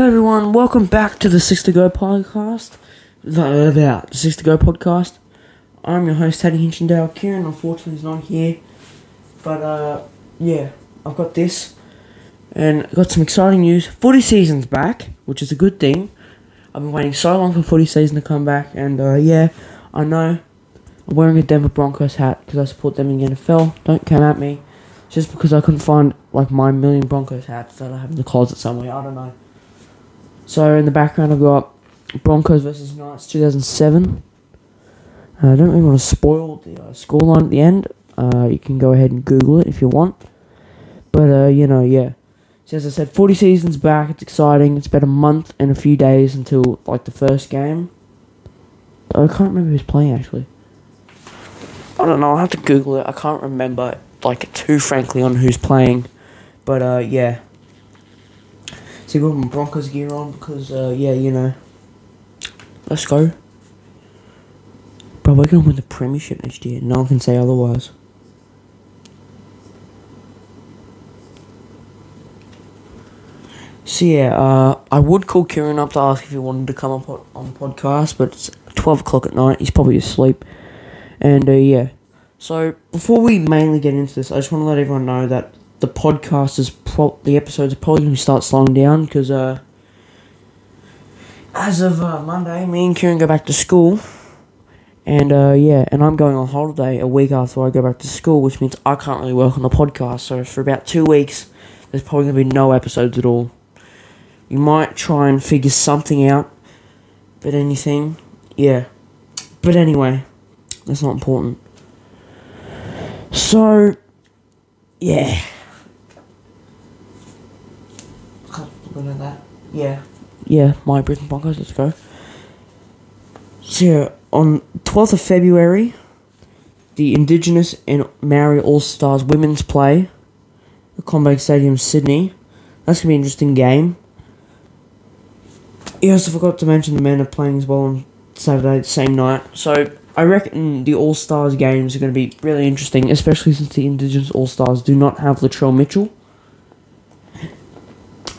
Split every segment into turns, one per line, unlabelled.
Hey everyone, welcome back to the Six to Go podcast. The, the Six to Go podcast. I'm your host, Teddy Hinchendale. Kieran, unfortunately, is not here. But, uh, yeah, I've got this. And I've got some exciting news. Footy season's back, which is a good thing. I've been waiting so long for footy season to come back. And, uh, yeah, I know I'm wearing a Denver Broncos hat because I support them in the NFL. Don't come at me. Just because I couldn't find, like, my million Broncos hats that I have in the closet somewhere. I don't know. So in the background, I've got Broncos versus Knights 2007. Uh, I don't really want to spoil the uh, scoreline at the end. Uh, you can go ahead and Google it if you want. But, uh, you know, yeah. So as I said, 40 seasons back. It's exciting. It's about a month and a few days until, like, the first game. I can't remember who's playing, actually. I don't know. I'll have to Google it. I can't remember, like, too frankly on who's playing. But, uh, yeah. So I got my Broncos gear on because, uh, yeah, you know. Let's go. Bro, we're going to win the Premiership next year. No one can say otherwise. So yeah, uh, I would call Kieran up to ask if he wanted to come up on, on podcast, but it's 12 o'clock at night. He's probably asleep. And, uh, yeah. So, before we mainly get into this, I just want to let everyone know that the podcast is pro- the episodes are probably going to start slowing down because uh, as of uh, Monday, me and Kieran go back to school, and uh, yeah, and I'm going on holiday a week after I go back to school, which means I can't really work on the podcast. So for about two weeks, there's probably going to be no episodes at all. You might try and figure something out, but anything, yeah. But anyway, that's not important. So, yeah. Look at that. Yeah. Yeah, my Brisbane Broncos, let's go. So, on 12th of February, the Indigenous and Maori All Stars women's play at CommBank Stadium, Sydney. That's to be an interesting game. You also forgot to mention the men are playing as well on Saturday, the same night. So, I reckon the All Stars games are going to be really interesting, especially since the Indigenous All Stars do not have Latrell Mitchell.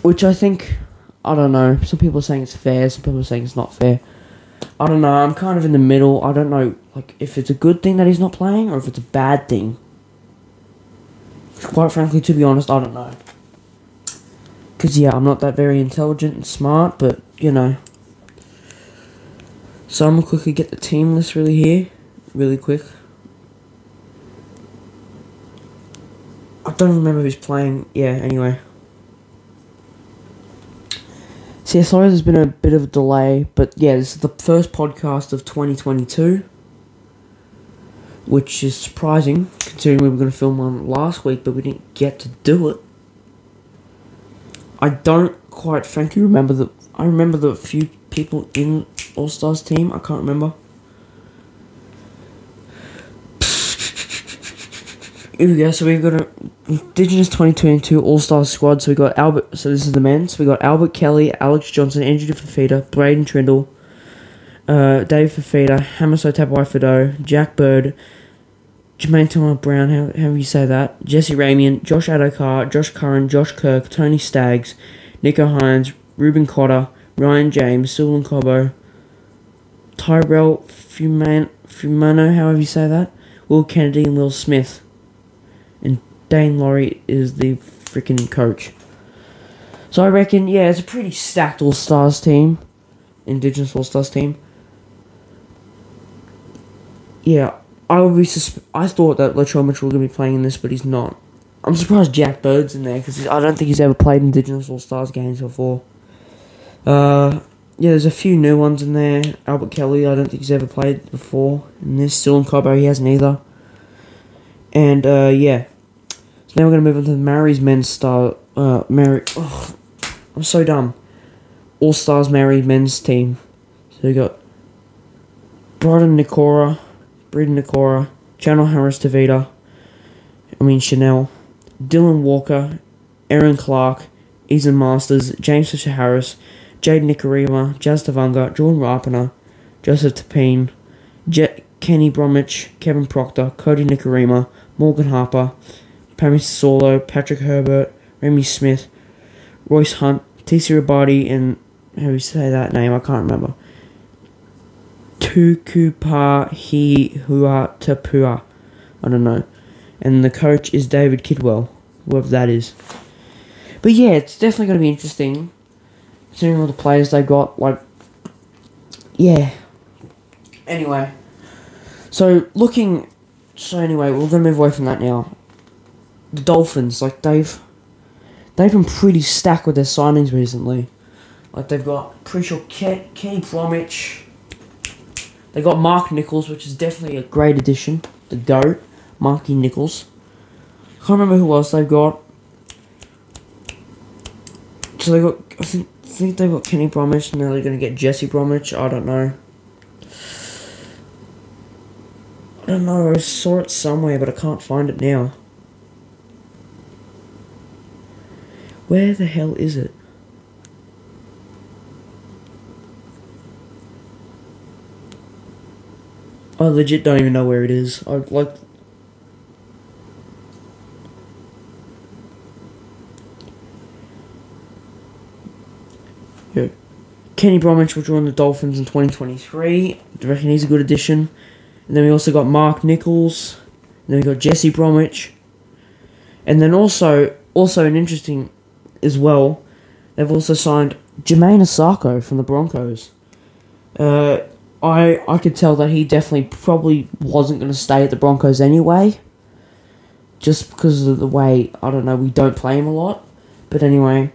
Which I think, I don't know. Some people are saying it's fair, some people are saying it's not fair. I don't know. I'm kind of in the middle. I don't know, like if it's a good thing that he's not playing or if it's a bad thing. Quite frankly, to be honest, I don't know. Cause yeah, I'm not that very intelligent and smart, but you know. So I'm gonna quickly get the team list really here, really quick. I don't remember who's playing. Yeah. Anyway. So yeah, sorry there's been a bit of a delay, but yeah, this is the first podcast of 2022, which is surprising considering we were going to film one last week, but we didn't get to do it. I don't quite frankly remember the. I remember the few people in All Stars team. I can't remember. Here we go. So we've got a Indigenous 2022 All Star squad. So we got Albert. So this is the men. So we got Albert Kelly, Alex Johnson, Andrew Fifita, Braydon Trindall, uh, Dave Fifita, Hamiso Tabuai-Fidow, Jack Bird, Jermaine Thomas Brown. How how you say that? Jesse Ramien, Josh Addo-Carr, Josh Curran, Josh Kerr, Tony Staggs, Nicho Hynes, Reuben Cotter, Ryan James, Selwyn Cobbo, Tyrell Fuman, Fumano. However you say that. Will Kennedy and Will Smith. And Dane Laurie is the freaking coach. So I reckon, yeah, it's a pretty stacked All Stars team, Indigenous All Stars team. Yeah, I would be. Susp- I thought that Latrell Mitchell was gonna be playing in this, but he's not. I'm surprised Jack Bird's in there because I don't think he's ever played Indigenous All Stars games before. Uh, yeah, there's a few new ones in there. Albert Kelly, I don't think he's ever played before. And this Selwyn Cobbo, he hasn't either. And uh, yeah, so now we're gonna move on to the Mary's men's star. Uh, Mary. Oh, I'm so dumb. All Stars Mary men's team. So we got Briton Nikora, Briton Nikora, Channel Harris Tavita. I mean Chanel, Dylan Walker, Aaron Clark, Esan Marsters, James Fisher Harris, Jade Nikorima, Jazz Tevaga, Jordan Rapana, Joseph Tapine, Jet Kenny Bromwich, Kevin Proctor, Kodi Nikorima, Morgan Harper, Pammy Solo, Patrick Herbert, Reimis Smith, Royce Hunt, TC Rabadi and how do you say that name? I can't remember. Tukupa Hua Tapua. I don't know. And the coach is David Kidwell, whoever that is. But yeah, it's definitely going to be interesting. Seeing all the players they got, like, yeah. Anyway, so looking, so anyway, we're going to move away from that now. The Dolphins, like they've, they've been pretty stacked with their signings recently. Like they've got pretty sure Ken, Kenny Bromwich. They got Mark Nicholls, which is definitely a great addition. The goat, Marky Nicholls. Can't remember who else they've got. So they got, I think, I think they've got Kenny Bromwich, and now they're gonna get Jesse Bromwich. I don't know. I don't know. I saw it somewhere, but I can't find it now. Where the hell is it? I legit don't even know where it is. I like. Yeah. Kenny Bromwich will join the Dolphins in 2023. I reckon he's a good addition. And then we also got Mark Nicholls. And then we got Jesse Bromwich. And then also, also an interesting as well, they've also signed Jamayne Isaako from the Broncos. Uh, I I could tell that he definitely probably wasn't going to stay at the Broncos anyway. Just because of the way I don't know we don't play him a lot, but anyway.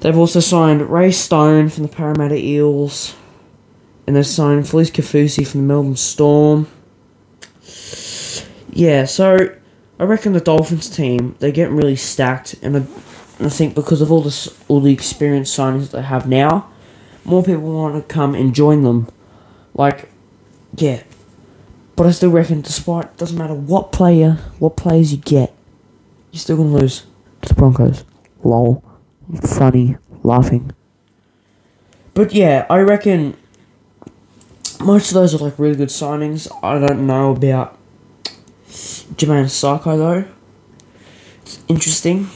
They've also signed Ray Stone from the Parramatta Eels, and they've signed Felise Kaufusi from the Melbourne Storm. Yeah, so I reckon the Dolphins team they're getting really stacked, and I, and I think because of all this all the experience signings that they have now more people want to come and join them. Like, yeah. But I still reckon, despite doesn't matter what player, what players you get, you're still gonna lose to the Broncos. Lol, funny, laughing. But yeah, I reckon most of those are like really good signings. I don't know about Jamayne Isaako though. It's interesting.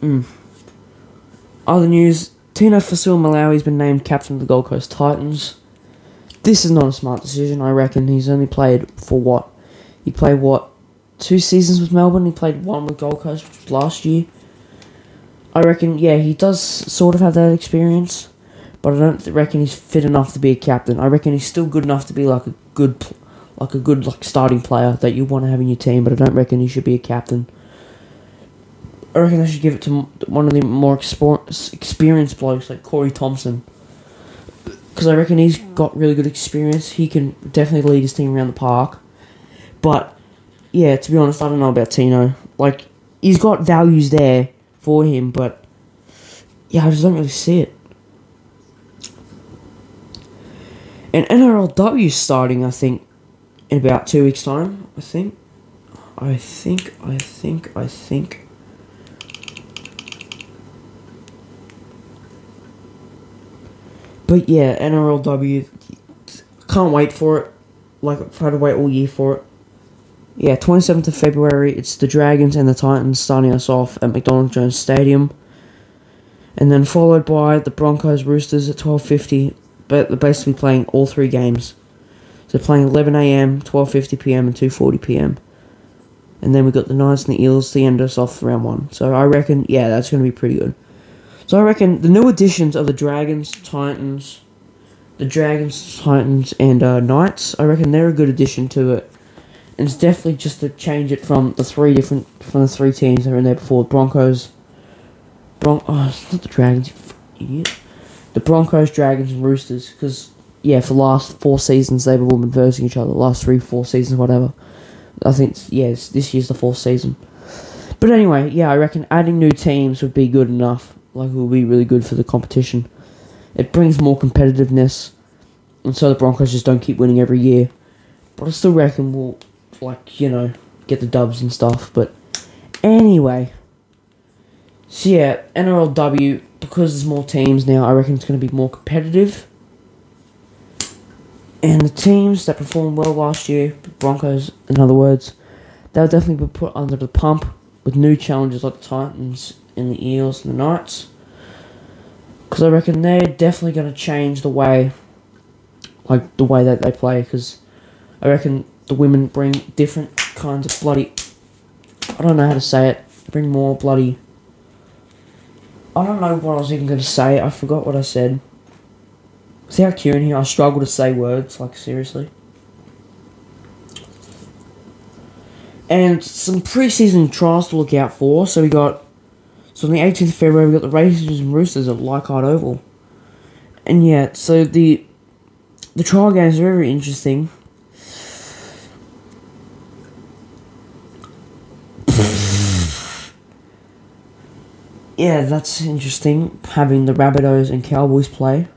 Mm. Other news Tino Fa'asuamaleaui has been named captain of the Gold Coast Titans. This is not a smart decision, I reckon. He's only played for what? He played what? Two seasons with Melbourne. He played one with Gold Coast, which was last year. I reckon, yeah, he does sort of have that experience, but I don't reckon he's fit enough to be a captain. I reckon he's still good enough to be like a good, like a good like starting player that you want to have in your team, but I don't reckon he should be a captain. I reckon I should give it to one of the more experienced blokes like Corey Thompson. Because I reckon he's got really good experience. He can definitely lead his team around the park. But, yeah, to be honest, I don't know about Tino. Like, he's got values there for him, but, yeah, I just don't really see it. And NRLW starting, I think, in about two weeks' time, I think. I think, I think, I think. But yeah, NRLW, can't wait for it. Like, I've had to wait all year for it. Yeah, 27th of February, it's the Dragons and the Titans starting us off at McDonald Jones Stadium. And then followed by the Broncos Roosters at 12.50. But they're basically playing all three games. So playing 11am, 12.50pm and 2.40pm. And then we got the Knights and the Eels to end us off round one. So I reckon, yeah, that's going to be pretty good. So I reckon the new additions of the Dragons, Titans, the Dragons, Titans, and uh, Knights, I reckon they're a good addition to it. And it's definitely just to change it from the three different from the three teams that were in there before Broncos. Bron- oh, it's not the Dragons, idiot. The Broncos, Dragons, and Roosters. Because yeah, for the last four seasons they've all been versing each other. The last three, four seasons, whatever. I think yes, yeah, this year's the fourth season. But anyway, yeah, I reckon adding new teams would be good enough like it would be really good for the competition. It brings more competitiveness, and so the Broncos just don't keep winning every year. But I still reckon we'll, like, you know, get the dubs and stuff. But anyway, so yeah, NRLW, because there's more teams now, I reckon it's going to be more competitive. And the teams that performed well last year, Broncos, in other words, they'll definitely be put under the pump with new challenges like the Titans and the Eels and the Knights. Because I reckon they're definitely going to change the way, like the way that they play. Because I reckon the women bring different kinds of bloody. I don't know how to say it. Bring more bloody. I don't know what I was even going to say. I forgot what I said. See how here? I struggle to say words. Like seriously. And some preseason trials to look out for. So we got. So on the 18th of February, we got the Raiders and Roosters at Leichhardt Oval. And yeah, so the the trial games are very interesting. yeah, that's interesting. Having the Rabbitohs and Cowboys play.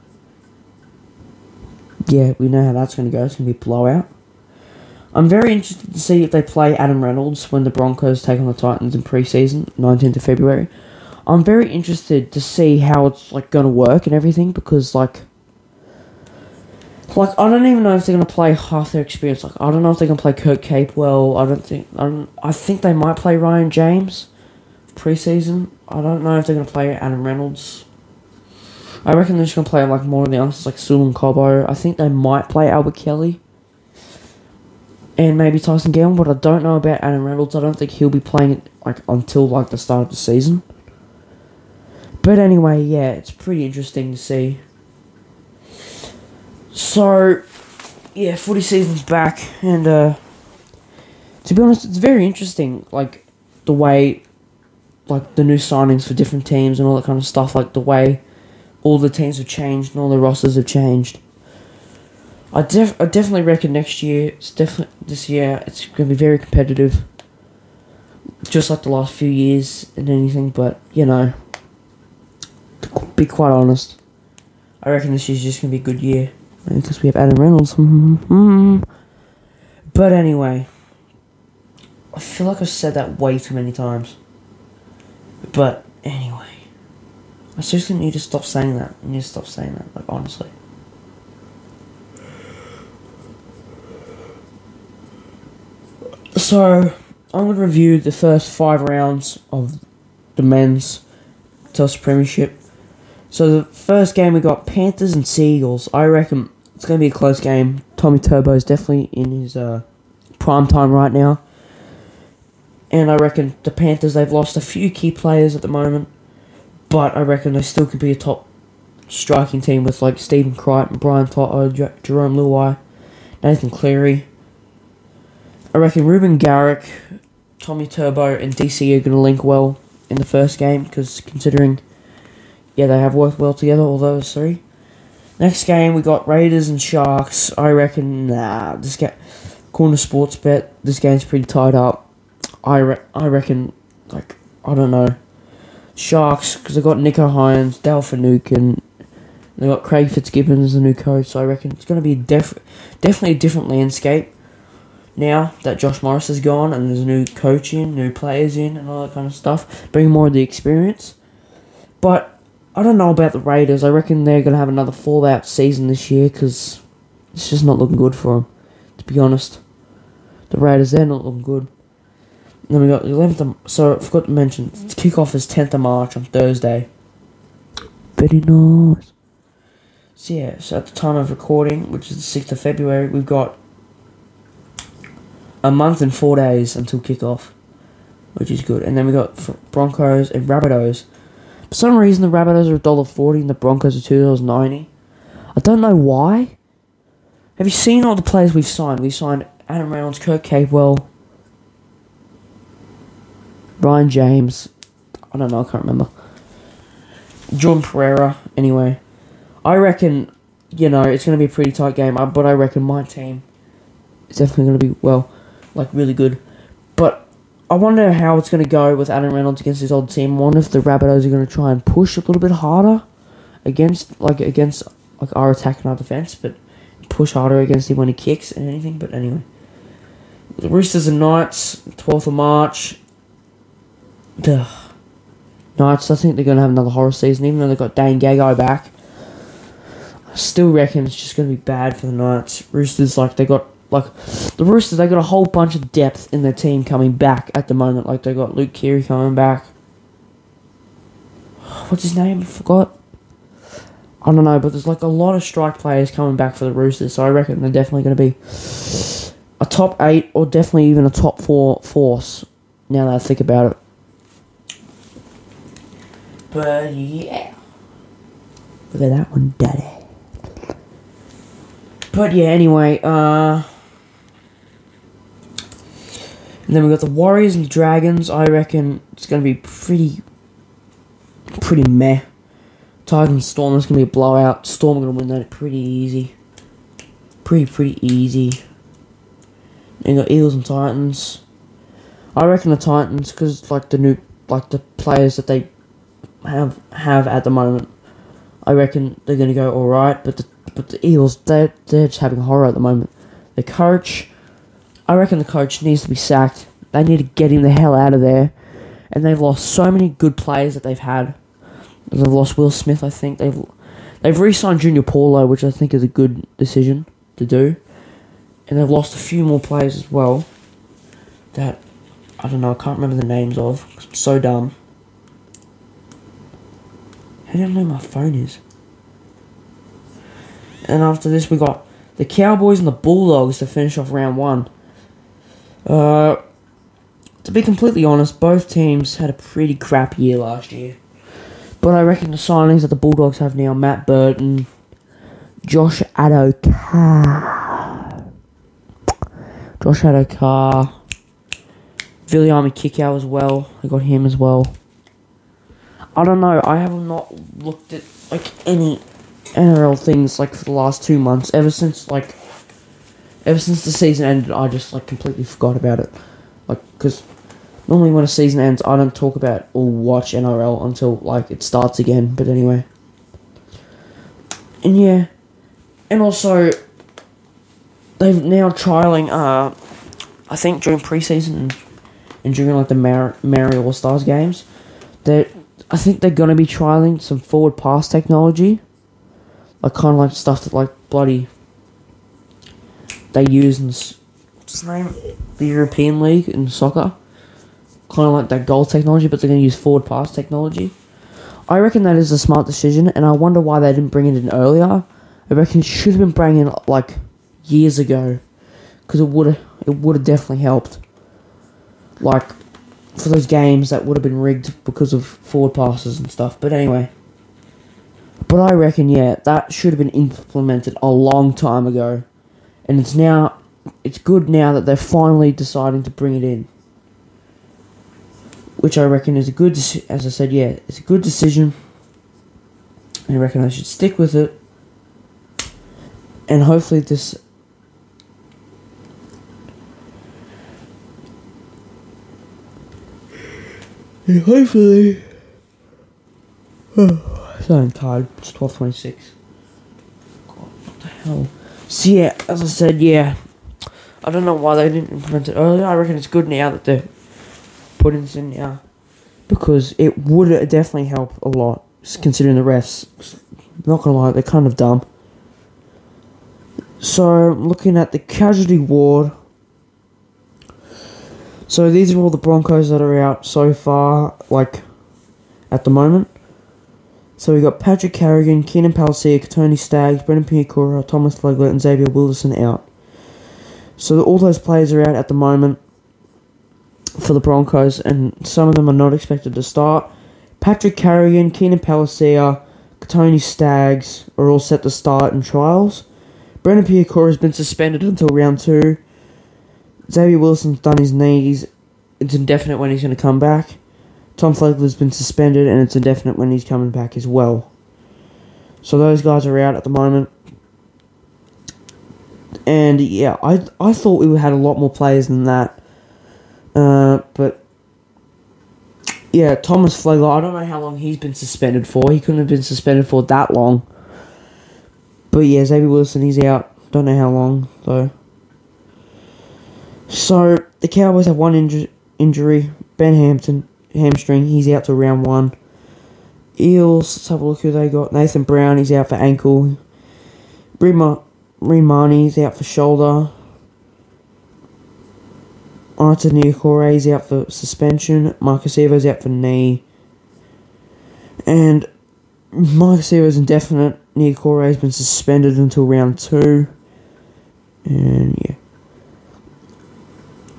Yeah, we know how that's going to go. It's going to be blowout. I'm very interested to see if they play Adam Reynolds when the Broncos take on the Titans in preseason, 19th of February. I'm very interested to see how it's like going to work and everything because like like I don't even know if they're going to play half their experience. Like I don't know if they're going to play Kurt Capewell. I don't think I don't, I think they might play Ryan James preseason. I don't know if they're going to play Adam Reynolds. I reckon they're just to play like more of the answers like Sulu and Cobbo. I think they might play Albert Kelly and maybe Tyson Gamble, but I don't know about Adam Reynolds. I don't think he'll be playing it like until like the start of the season. But anyway, yeah, it's pretty interesting to see. So, yeah, footy season's back, and uh, to be honest, it's very interesting. Like the way, like the new signings for different teams and all that kind of stuff. Like the way all the teams have changed and all the rosters have changed. I def I definitely reckon next year it's definitely this year it's going to be very competitive. Just like the last few years and anything, but you know, to be quite honest, I reckon this year's just going to be a good year because we have Adam Reynolds. but anyway, I feel like I've said that way too many times. But anyway, I seriously need to stop saying that. I need to stop saying that. Like honestly. So, I'm going to review the first five rounds of the men's Telstra Premiership. So, the first game we got Panthers and Seagulls. I reckon it's going to be a close game. Tommy Turbo is definitely in his uh, prime time right now. And I reckon the Panthers, they've lost a few key players at the moment. But I reckon they still could be a top striking team with like Stephen Crichton, Brian To'o, Jarome Luai, Nathan Cleary. I reckon Reuben Garrick, Tommy Turbo, and DC are going to link well in the first game because considering, yeah, they have worked well together, all those three. Next game, we got Raiders and Sharks. I reckon, nah, this game, corner sports bet, this game's pretty tied up. I, re- I reckon, like, I don't know. Sharks, because they've got Nicho Hynes, Dale Finucane, they've got Craig Fitzgibbon as the new coach, so I reckon it's going to be def- definitely a different landscape now that Josh Morris is gone and there's a new coaching, new players in, and all that kind of stuff, bring more of the experience. But I don't know about the Raiders. I reckon they're going to have another fallout season this year because it's just not looking good for them, to be honest. The Raiders, they're not looking good. Then we got the 11th of, so I forgot to mention, kickoff is 10th of March on Thursday. Very nice. So yeah, so at the time of recording, which is the 6th of February, we've got a month and four days until kickoff, which is good. And then we got Broncos and Rabbitohs. For some reason, the Rabbitohs are $1.40 and the Broncos are $2.90. I don't know why. Have you seen all the players we've signed? We've signed Adam Reynolds, Kurt Capewell, Ryan James. I don't know, I can't remember. Jordan Pereira, anyway. I reckon, you know, it's going to be a pretty tight game, uh, but I reckon my team is definitely going to be, well, like really good. But I wonder how it's going to go with Adam Reynolds against his old team. I wonder if the Rabbitohs are going to try and push a little bit harder against like against like our attack and our defense, but push harder against him when he kicks and anything. But anyway, the Roosters and Knights, twelfth of March. Ugh. Knights, I think they're going to have another horror season, even though they've got Dane Gagai back. I still reckon it's just going to be bad for the Knights. Roosters, like, they got like the Roosters, they got a whole bunch of depth in their team coming back at the moment. Like they got Luke Keary coming back. what's his name? I forgot. I don't know, but there's like a lot of strike players coming back for the Roosters, so I reckon they're definitely going to be a top eight or definitely even a top four force. Now that I think about it. But yeah, look at that one, daddy. But yeah, anyway, uh. And then we got the Warriors and the Dragons. I reckon it's going to be pretty, pretty meh. Titans Storm is going to be a blowout. Storm going to win that pretty easy. Pretty, pretty easy. And you got Eagles and Titans. I reckon the Titans, because like the new, like the players that they have have at the moment, I reckon they're going to go all right. But the but the Eagles, they they're just having horror at the moment. The coach, I reckon the coach needs to be sacked. They need to get him the hell out of there. And they've lost so many good players that they've had. They've lost Will Smith, I think. They've they've re-signed Junior Paulo, which I think is a good decision to do. And they've lost a few more players as well. That I don't know. I can't remember the names of. I'm so dumb. How don't know where my phone is? And after this, we got the Cowboys and the Bulldogs to finish off round one. Uh, to be completely honest, both teams had a pretty crap year last year. But I reckon the signings that the Bulldogs have now Matt Burton, Josh Addo-Carr, Josh Addo-Carr, Viliame Kikau as well. I got him as well. I don't know. I have not looked at like any NRL things like for the last two months. Ever since like, ever since the season ended, I just like completely forgot about it. Like, because normally when a season ends, I don't talk about or watch NRL until like it starts again. But anyway, and yeah, and also they've now trialing. Uh, I think during preseason and during like the Mar- Mary All Stars games, that I think they're gonna be trialing some forward pass technology, like kind of like stuff that like bloody they use in what's his name the European League in soccer, kind of like that goal technology, but they're gonna use forward pass technology. I reckon that is a smart decision, and I wonder why they didn't bring it in earlier. I reckon it should have been brought in like years ago, because it would it would have definitely helped. Like for those games that would have been rigged because of forward passes and stuff. But anyway. But I reckon, yeah, that should have been implemented a long time ago. And it's now, it's good now that they're finally deciding to bring it in. Which I reckon is a good, as I said, yeah, it's a good decision. I reckon I should stick with it. And hopefully this And hopefully. so I'm tired. It's 12.26. God, what the hell? So, yeah, as I said, yeah. I don't know why they didn't implement it earlier. I reckon it's good now that they're putting this in now. Because it would definitely help a lot, considering the refs. Not gonna lie, they're kind of dumb. So, looking at the casualty ward. So these are all the Broncos that are out so far, like at the moment. So we got Patrick Carrigan, Keenan Palasia, Tony Staggs, Brendan Piakura, Thomas Flegler, and Xavier Willison out. So all those players are out at the moment for the Broncos, and some of them are not expected to start. Patrick Carrigan, Keenan Palasia, Tony Staggs are all set to start in trials. Brendan Piakura has been suspended until round two. Xavier Willison's done his knees. It's indefinite when he's going to come back. Tom Flegler's been suspended, and it's indefinite when he's coming back as well. So those guys are out at the moment. And yeah, I I thought we had a lot more players than that. Uh, but yeah, Thomas Flegler, I don't know how long he's been suspended for. He couldn't have been suspended for that long. But yeah, Xavier Willison, he's out. Don't know how long though. The Cowboys have one inju- injury. Ben Hampton hamstring. He's out to round one. Eels. Let's have a look who they got. Nathan Brown. He's out for ankle. Rima Rimani's out for shoulder. Artania Corey's out for suspension. Marcus Evo's out for knee. And Mike is indefinite. Niukore has been suspended until round two. And yeah.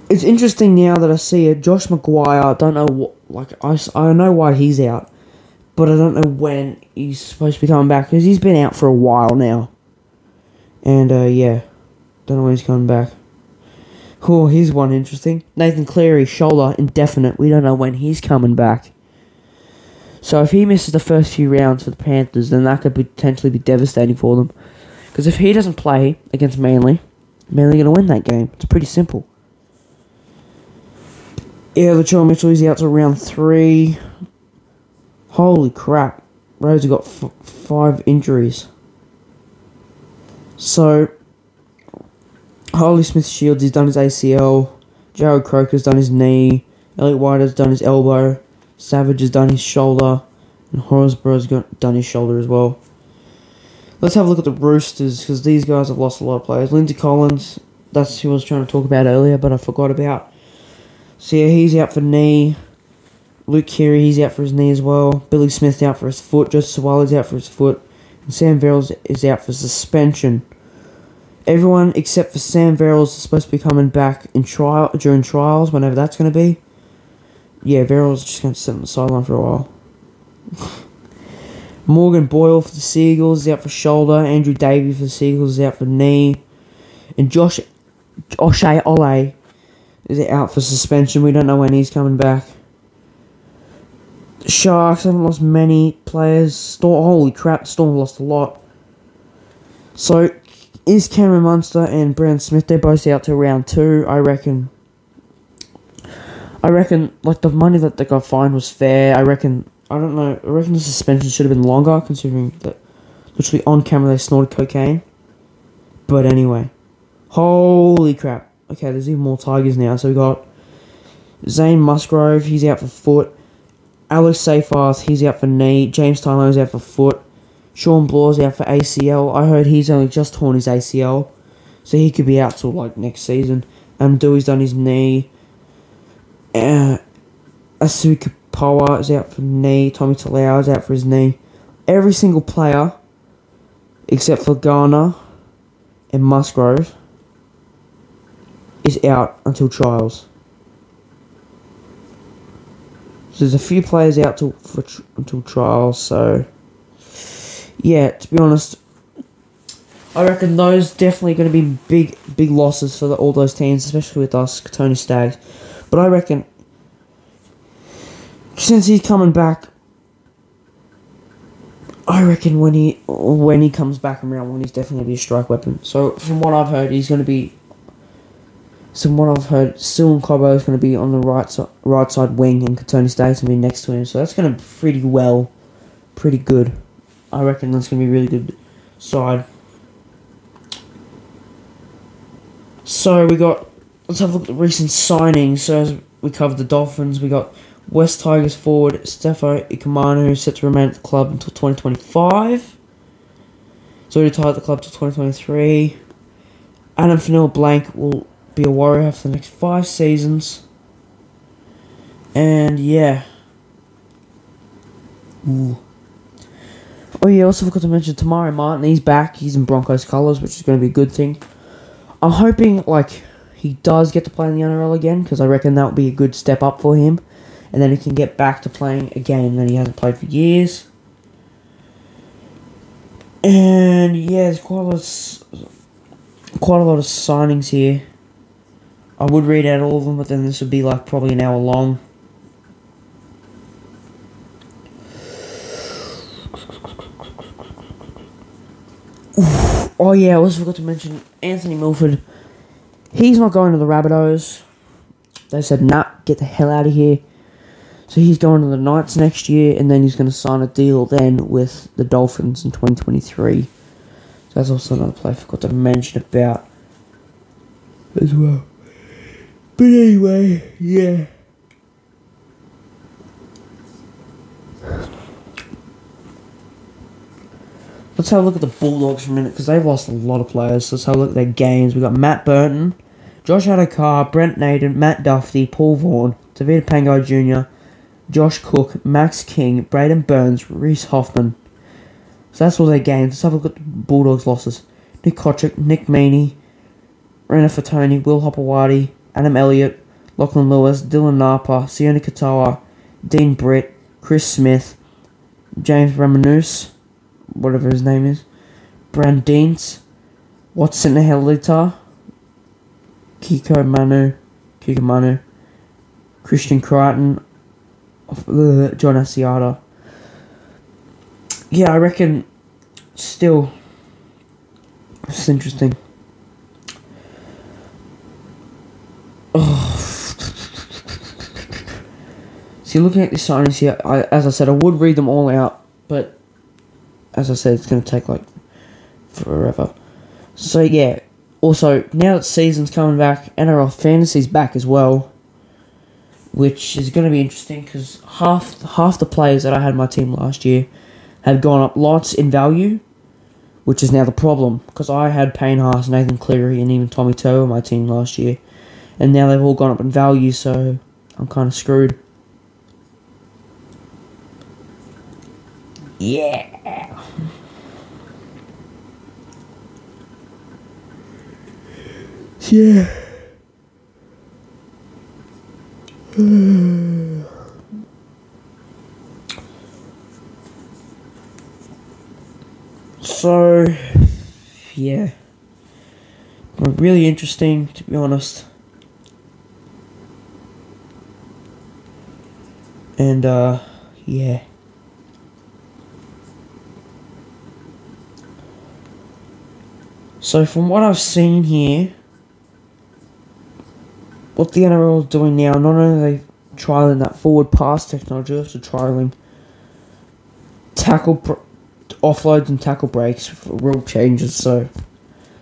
It's interesting now that I see it. Josh McGuire, I don't know what, like, I, I know why he's out, but I don't know when he's supposed to be coming back because he's been out for a while now. And, uh, yeah, don't know when he's coming back. Oh, here's one interesting. Nathan Cleary, shoulder, indefinite. We don't know when he's coming back. So if he misses the first few rounds for the Panthers, then that could potentially be devastating for them. Because if he doesn't play against Manly, Manly going to win that game. It's pretty simple. Yeah, the Latrell Mitchell is out to round three. Holy crap. Rose got f- five injuries. So, Harley Smith Shields has done his ACL. Jarrod Croker's done his knee. Elliot White has done his elbow. Savage has done his shoulder. And Horsburgh's done his shoulder as well. Let's have a look at the Roosters because these guys have lost a lot of players. Lindsay Collins, that's who I was trying to talk about earlier, but I forgot about. So yeah, he's out for knee. Luke Keary, he's out for his knee as well. Billy Smith out for his foot. Joseph Suaalii's out for his foot. And Sam Verrills is out for suspension. Everyone except for Sam Verrills is supposed to be coming back in trial during trials, whenever that's going to be. Yeah, Verrills just going to sit on the sideline for a while. Morgan Boyle for the Seagulls is out for shoulder. Andrew Davey for the Seagulls is out for knee. And Josh O'Shea Ole is it out for suspension. We don't know when he's coming back. The Sharks haven't lost many players. Storm, holy crap, Storm lost a lot. So, is Cameron Munster and Brandon Smith, they're both out to round two. I reckon. I reckon, like, the money that they got fined was fair. I reckon I don't know. I reckon the suspension should have been longer, considering that literally on camera they snorted cocaine. But anyway, holy crap! Okay, there's even more Tigers now. So we got Zane Musgrove, he's out for foot. Alex Seyfarth, he's out for knee. James Tylone's out for foot. Sean Blagh's out for ACL. I heard he's only just torn his ACL, so he could be out till like next season. Um, Dewey's done his knee. Uh, Asuka Power is out for knee. Tommy Talau is out for his knee. Every single player, except for Garner and Musgrove, is out until trials. So there's a few players out for until trials. So yeah, to be honest, I reckon those definitely going to be big big losses for the, all those teams, especially with us Tony Staggs. But I reckon since he's coming back, I reckon when he when he comes back in round one, he's definitely gonna be a strike weapon. So from what I've heard, he's gonna be. From what I've heard, Sil Cobbo is going to be on the right side, right side wing, and Kotoni Staggs going to be next to him. So that's going to be pretty well, pretty good. I reckon that's going to be a really good side. So we got. Let's have a look at the recent signings. So as we covered the Dolphins, we got West Tigers forward Stefo Ikamanu is set to remain at the club until 2025. So he retired at the club until 2023. Addin Fonua-Blake will be a Warrior for the next five seasons. And yeah. Ooh. Oh yeah, also forgot to mention Te Maire Martin. He's back. He's in Broncos colours, which is going to be a good thing. I'm hoping like he does get to play in the NRL again because I reckon that would be a good step up for him and then he can get back to playing a game that he hasn't played for years. And yeah, there's quite a lot of, quite a lot of signings here. I would read out all of them, but then this would be like probably an hour long. Oof. Oh yeah, I also forgot to mention Anthony Milford. He's not going to the Rabbitohs. They said, nah, get the hell out of here. So he's going to the Knights next year, and then he's going to sign a deal then with the Dolphins in 2023. So that's also another player I forgot to mention about as well. But anyway, yeah. Let's have a look at the Bulldogs for a minute because they've lost a lot of players. Let's have a look at their games. We've got Matt Burton, Josh Addo-Carr, Brent Naden, Matt Duffy, Paul Vaughan, David Pango Jr., Josh Cook, Max King, Braidon Burns, Reese Hoffman. So that's all their games. Let's have a look at the Bulldogs' losses. Nick Cotric, Nick Meaney, Rena Fatoni, Will Hopoate, Adam Elliott, Lachlan Lewis, Dylan Napa, Sione Katoa, Dean Britt, Chris Smith, James Ramanus, whatever his name is, Brand Deans, Watson Helita, Kiko Manu, Kiko Manu, Christian Crichton, uh, John Asiata. Yeah, I reckon still it's interesting. Oh. See, looking at this signings here, I, as I said, I would read them all out, but as I said, it's going to take like forever. So yeah. Also, now that season's coming back, NRL Fantasy's back as well, which is going to be interesting because half half the players that I had my team last year have gone up lots in value, which is now the problem because I had Payne Haas, Nathan Cleary, and even Tommy Toe on my team last year, and now they've all gone up in value, so I'm kind of screwed. Yeah. Yeah. so, yeah. Really interesting, to be honest. And, uh, yeah. So, from what I've seen here, what the NRL is doing now, not only are they trialing that forward pass technology, also trialing tackle offloads and tackle breaks for rule changes. So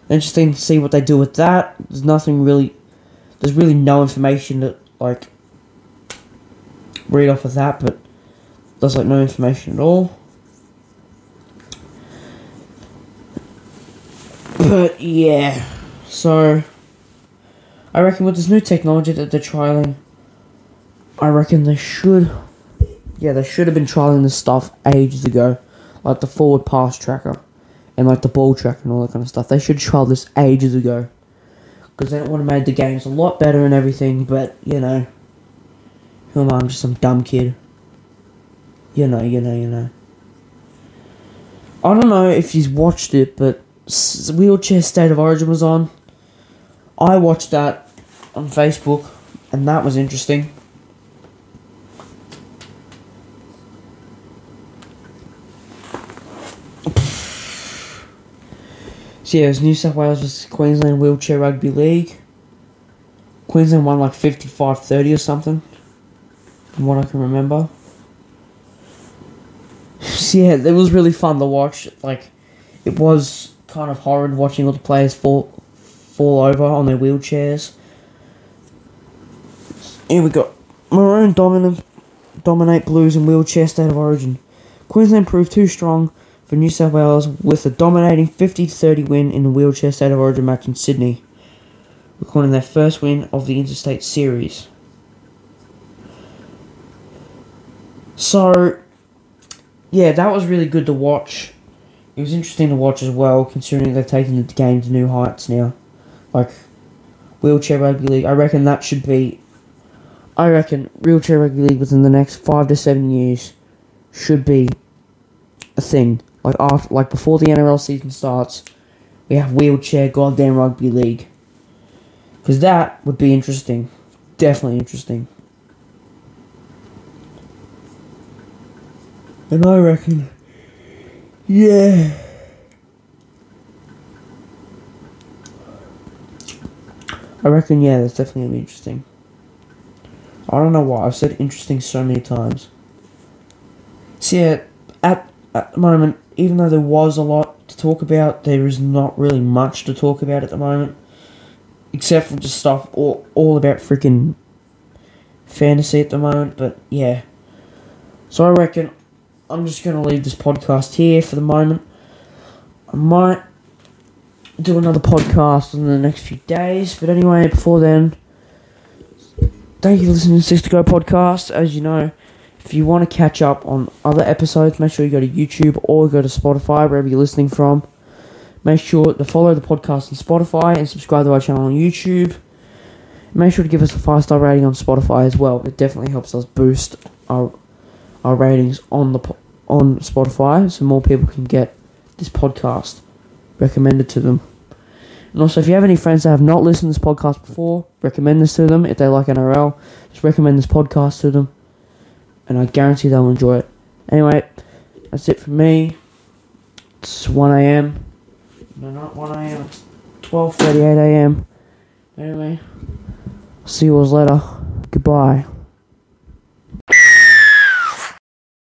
interesting to see what they do with that. There's nothing really, there's really no information that like read off of that, but there's like no information at all. But yeah, so I reckon with this new technology that they're trialing, I reckon they should, yeah, they should have been trialing this stuff ages ago, like the forward pass tracker, and like the ball tracker and all that kind of stuff. They should trial this ages ago, because then it would have made the games a lot better and everything. But you know, who am I? I'm just some dumb kid. You know, you know, you know. I don't know if you've watched it, but Wheelchair State of Origin was on. I watched that on Facebook, and that was interesting. So yeah, it was New South Wales vs Queensland Wheelchair Rugby League. Queensland won like 55-30 or something, from what I can remember. So yeah, it was really fun to watch. Like, it was kind of horrid watching all the players fall fall over on their wheelchairs here we got Maroon dominant, dominate Blues in wheelchair state of origin. Queensland proved too strong for New South Wales with a dominating 50 30 win in the wheelchair state of origin match in Sydney, recording their first win of the interstate series. So, yeah, that was really good to watch. It was interesting to watch as well, considering they've taken the game to new heights now. Like, wheelchair rugby league, I reckon that should be I reckon wheelchair rugby league within the next five to seven years should be a thing. Like after, like before the NRL season starts, we have wheelchair goddamn rugby league. Because that would be interesting. Definitely interesting. And I reckon, yeah. I reckon, yeah, that's definitely gonna be interesting. I don't know why. I've said interesting so many times. Yeah, at, at the moment, even though there was a lot to talk about, there is not really much to talk about at the moment. Except for just stuff all, all about freaking fantasy at the moment, but yeah. So I reckon I'm just going to leave this podcast here for the moment. I might do another podcast in the next few days, but anyway, before then, thank you for listening to Six to Go podcast. As you know, If you want to catch up on other episodes, make sure you go to YouTube or go to Spotify, wherever you're listening from. Make sure to follow the podcast on Spotify and subscribe to our channel on YouTube. Make sure to give us a five star rating on Spotify as well. It definitely helps us boost our our ratings on the on Spotify, so more people can get this podcast recommended to them. And also, if you have any friends that have not listened to this podcast before, recommend this to them. If they like NRL, just recommend this podcast to them, and I guarantee they'll enjoy it. Anyway, that's it for me. It's one a.m. No, not one a.m. It's twelve thirty-eight a.m. Anyway, see you all later. Goodbye.